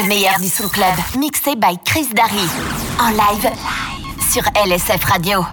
Le meilleur du Club, mixé by Chris Darry. En live, sur LSF Radio.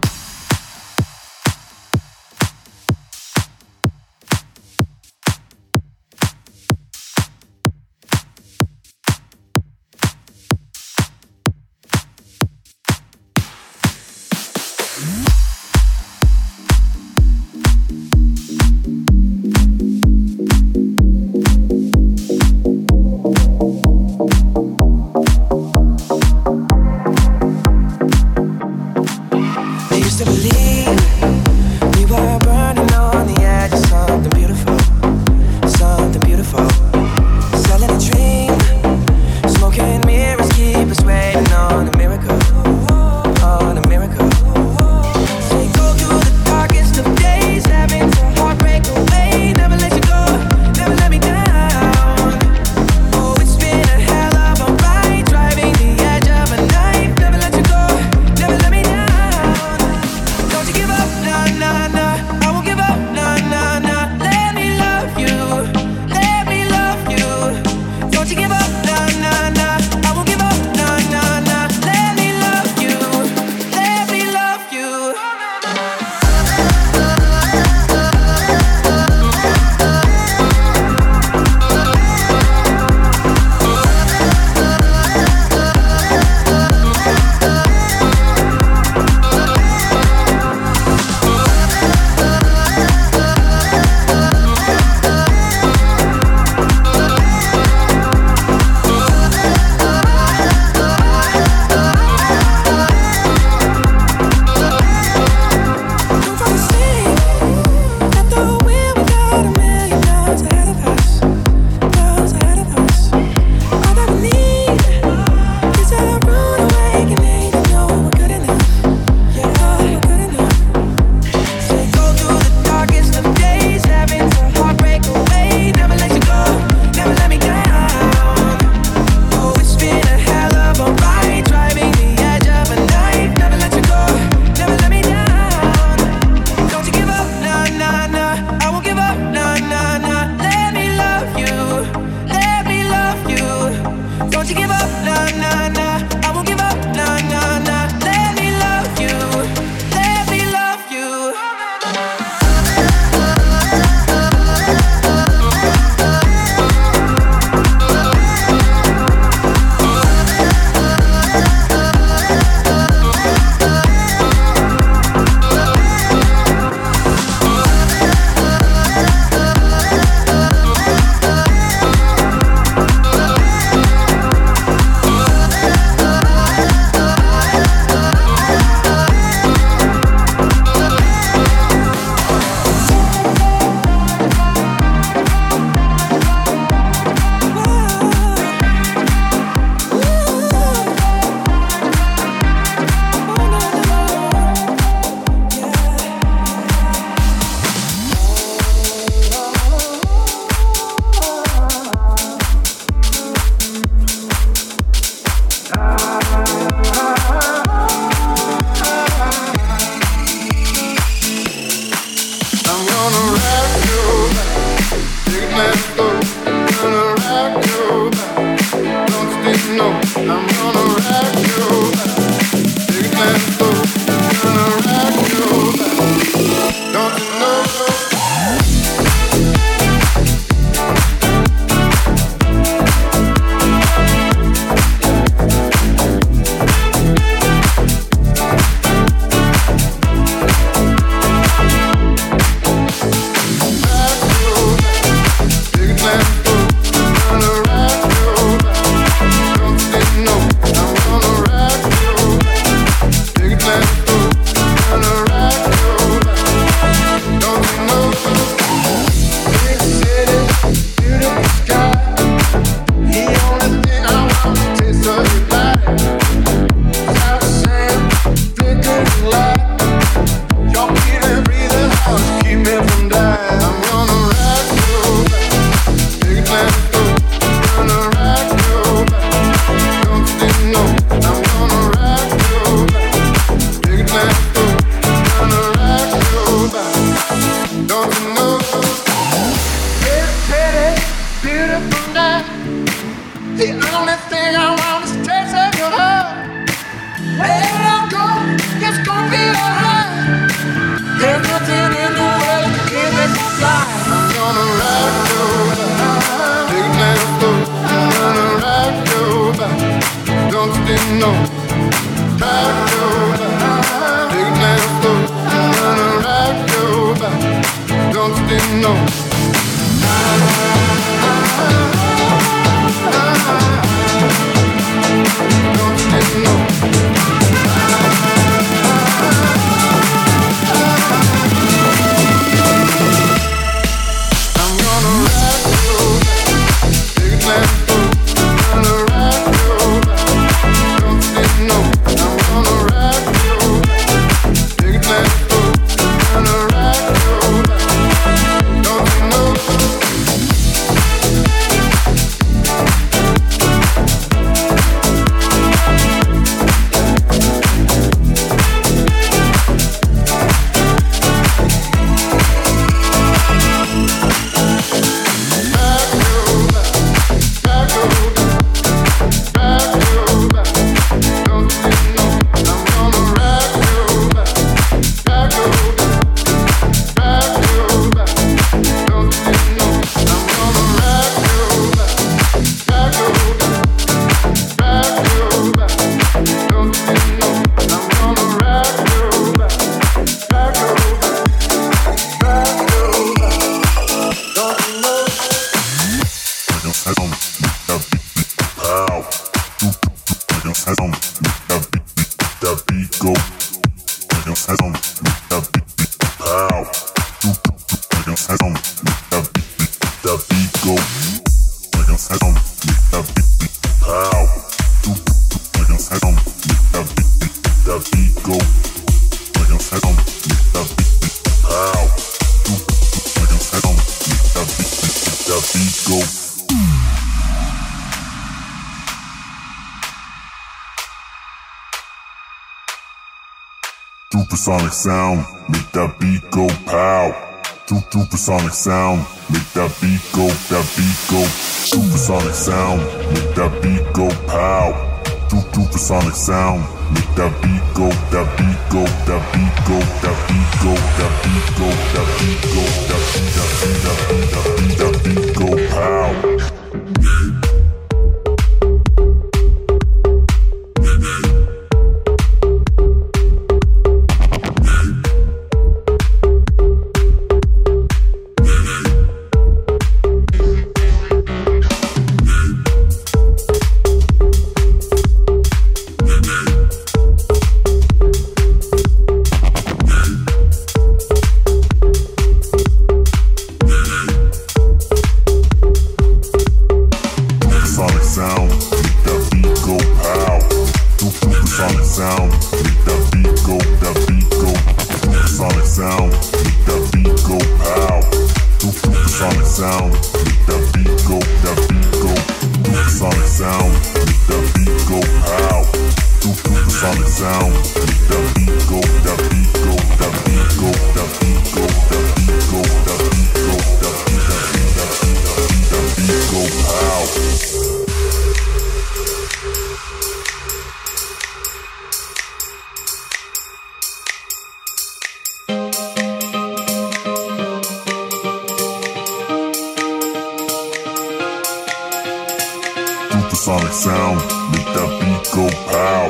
não. Sound, make that beat go pow. Supersonic sound, make that beat go, that beat go. Supersonic sound, make that beat go pow. Supersonic sound, make that beat go, that beat go, that beat go, that beat go, that beat go, that beat go, that beat, beat, that beat, beat, that beat go pow. Supersonic sound, make that beat go pow.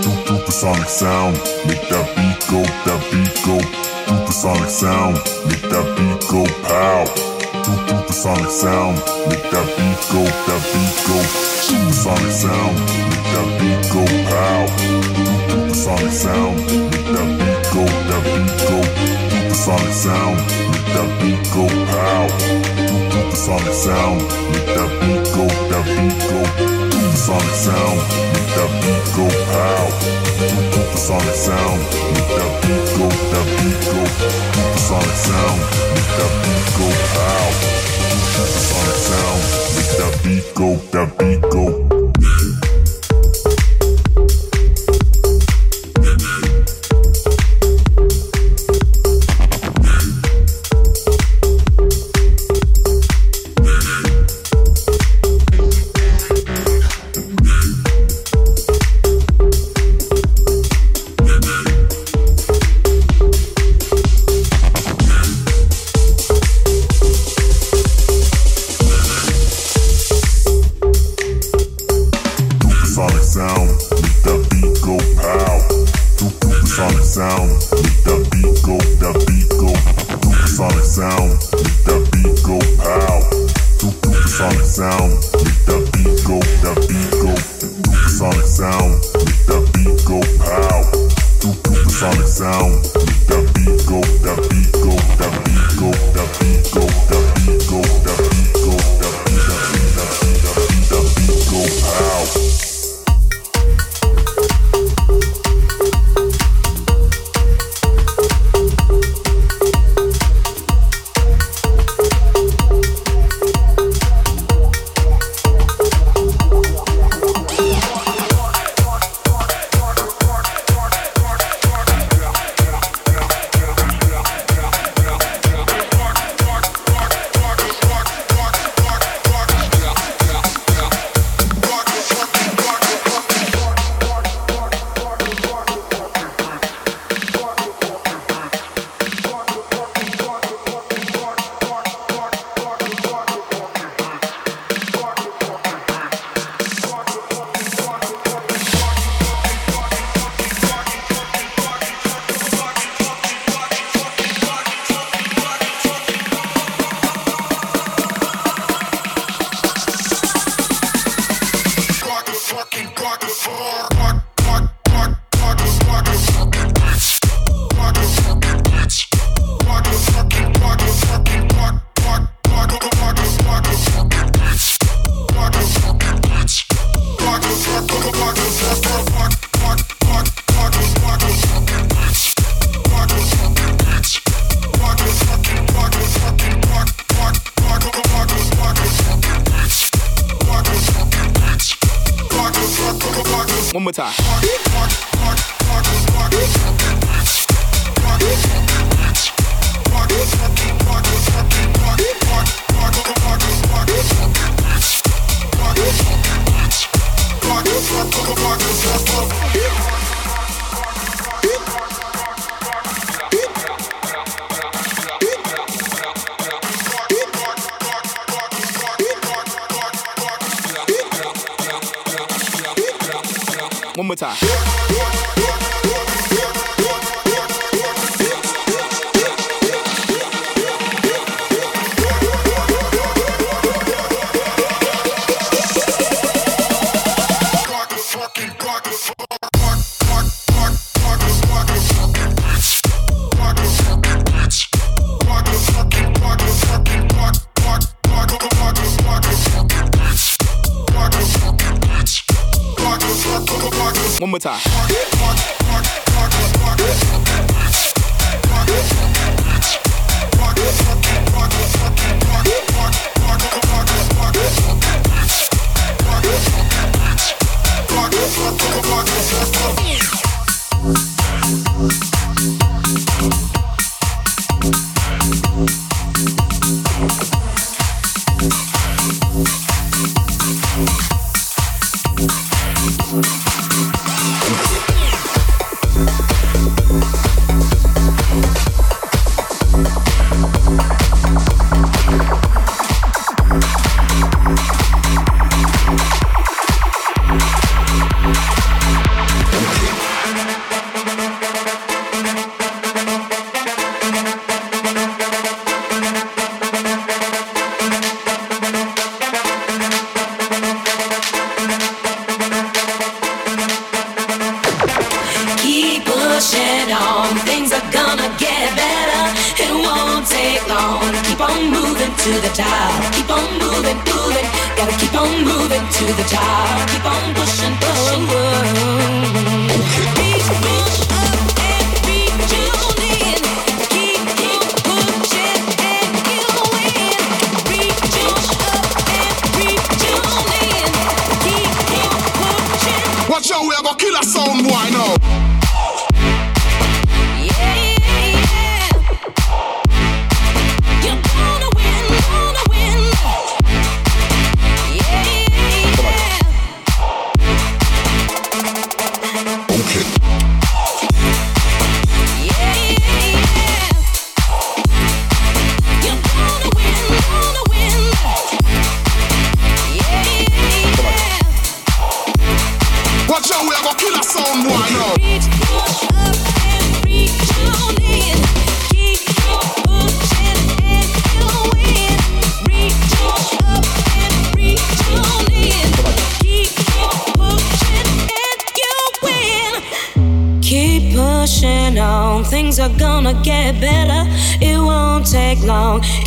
Supersonic sound, make that beat go, that beat go. Supersonic sound, make that beat go pow. Supersonic sound, make that beat go, that beat go. Supersonic sound, make that beat go pow. Supersonic sound, make that beat go, that beat go. Supersonic sound that beat go pow. Do the sonic sound, make that beat go, that beat go. Do the sonic sound, make that beat go pow. Do do the sonic sound, make that beat go, that beat go. Do the sonic sound, make that beat go pow. Do the sonic sound, make that beat go, that time. Keep on moving to the top. Keep on moving, moving. Gotta keep on moving to the top. Keep on pushing, pushing. Whoa. Be up and in. Keep, pushing and up and in. Keep, pushing. Watch out, we a sound, boy, now.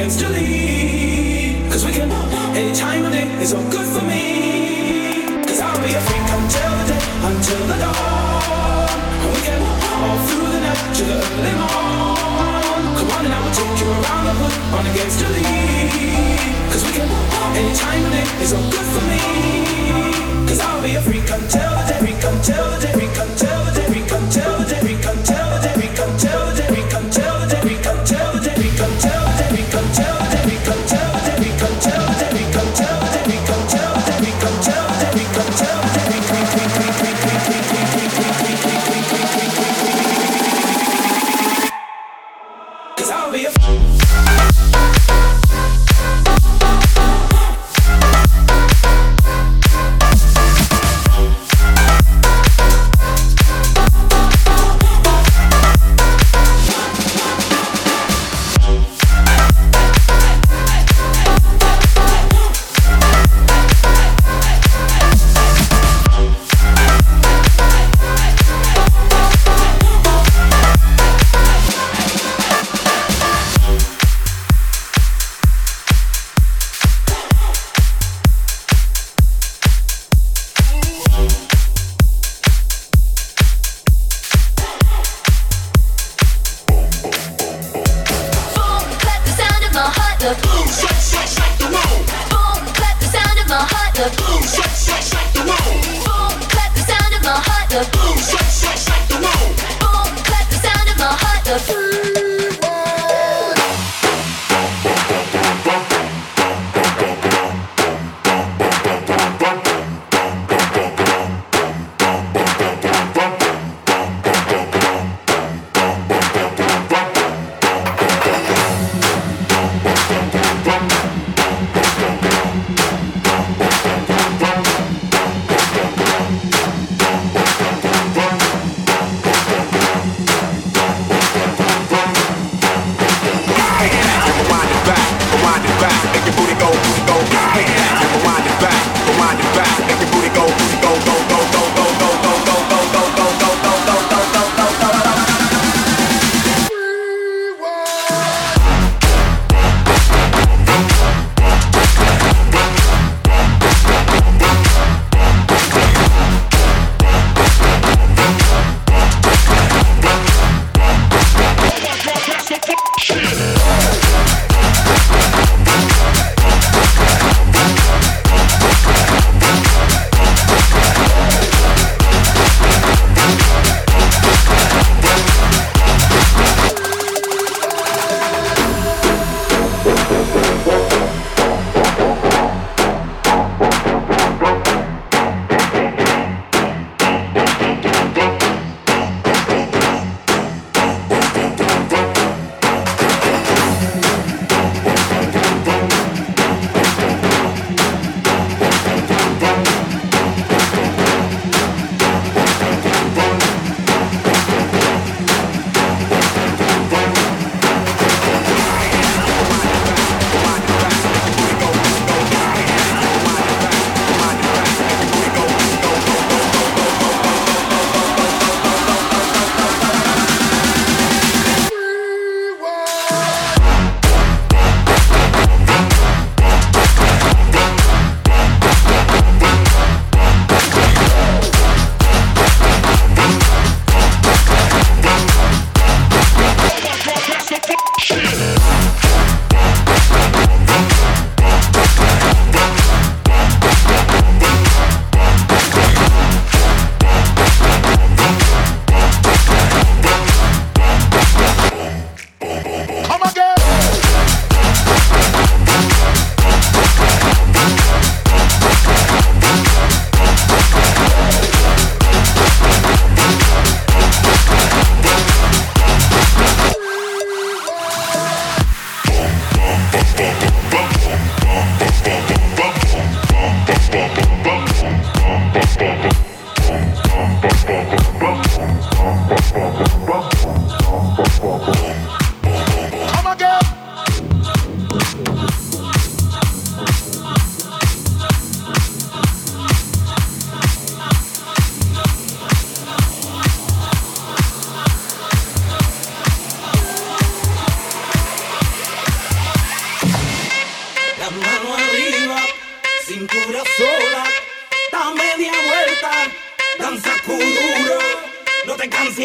on against lead. Cause we can, any time of day is all good for me. Cause I'll be a freak until the day, until the dawn. And we can, all through the night to the early morn. Come on and I will take you around the hood on against your lead. Cause we can, any time of day is all good for me. Cause I'll be a freak until the day, freak until the day, The Boom, shake, shake, shake the room. boom, clap the sound of my heart. The Boom, shake,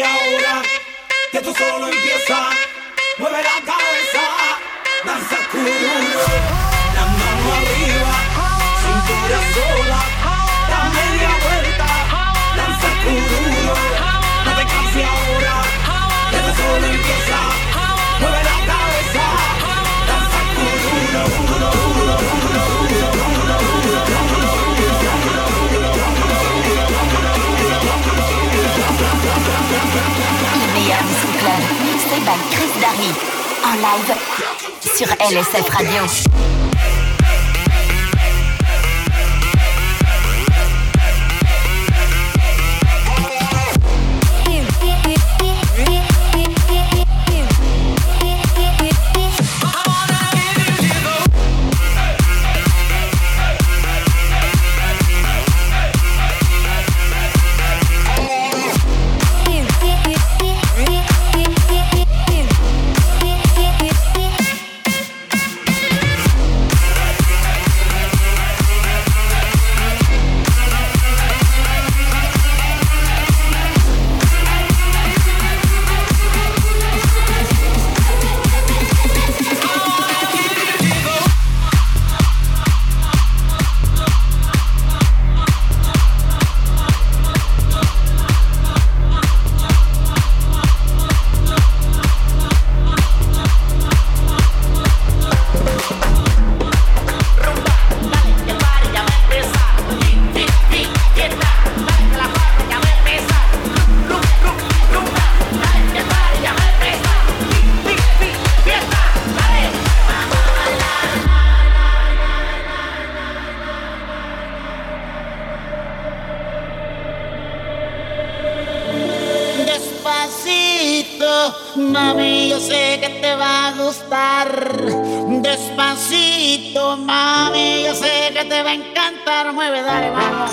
ahora, que tú solo empieza. Mueve la cabeza, danza cururo, la mano arriba, cintura sola, da media vuelta, danza cururo, no te canses ahora, que tú solo empieza. Mueve la cabeza, danza cururo, Mixé by Chris Darry. En live sur LSF Radio. Va a gustar. Despacito, mami, yo sé que te va a encantar. Mueve, dale, vamos.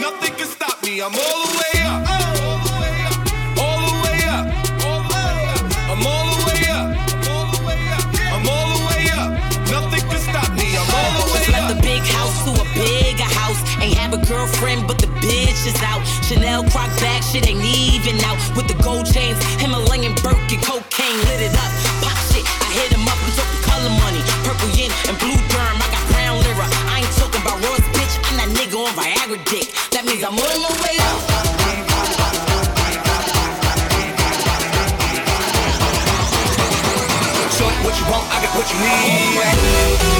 Nothing can stop me. I'm all the way up. All the way up. All the way up. All the way up. I'm all the way up. All the way up. I'm all the way up. Nothing can stop me. I'm all the way Just left up. the big house to a bigger house. Ain't have a girlfriend, but the bitch is out. Chanel croc bag, shit ain't even out. With the gold chains, Himalayan Birkin, cocaine lit it up. Pop shit, I hit him up. We talking color money, purple yin and blue derm. I got brown lira. I ain't talking about Ross, bitch. I'm that nigga on Viagra dick. I'm on my way up. What you want, I got what you need.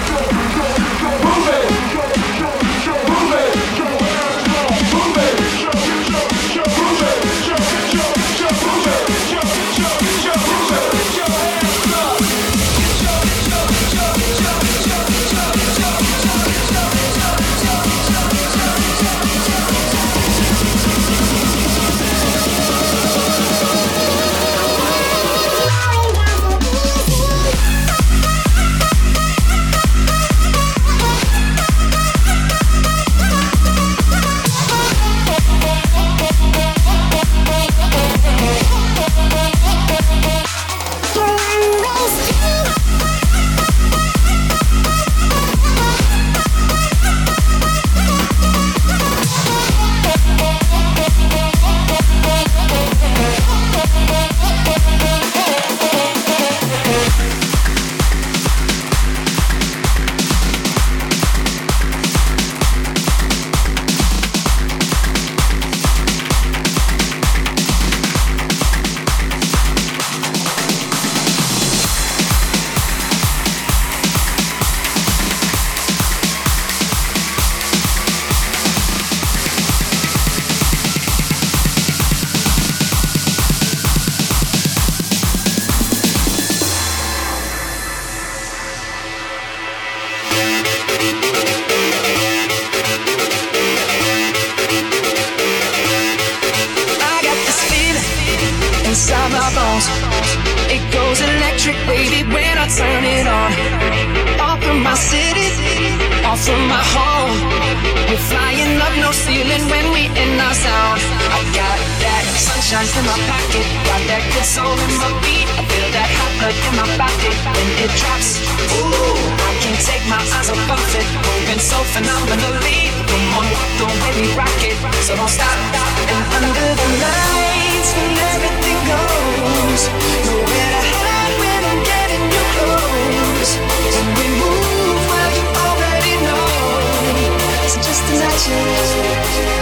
we in. I got that sunshine in my pocket, got that good soul in my beat. I feel that hot blood in my body when it drops. Ooh, I can't take my eyes off it, moving so phenomenally. Come on, the way we rock it, so don't stop. And under the lights, when everything goes, nowhere to hide when I'm getting you close. When we move, well you already know. So just imagine. Nothing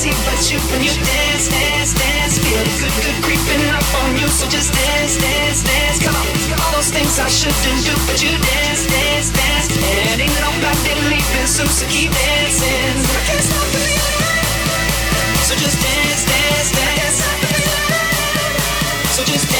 see but you when you dance, dance, dance. Feel good, good creeping up on you. So just dance, dance, dance. Come on. All those things I shouldn't do, but you dance, dance, dance. And ain't nobody leaving soon, so keep dancing. I can't stop the feeling. So just dance, dance, dance. So just dance, dance,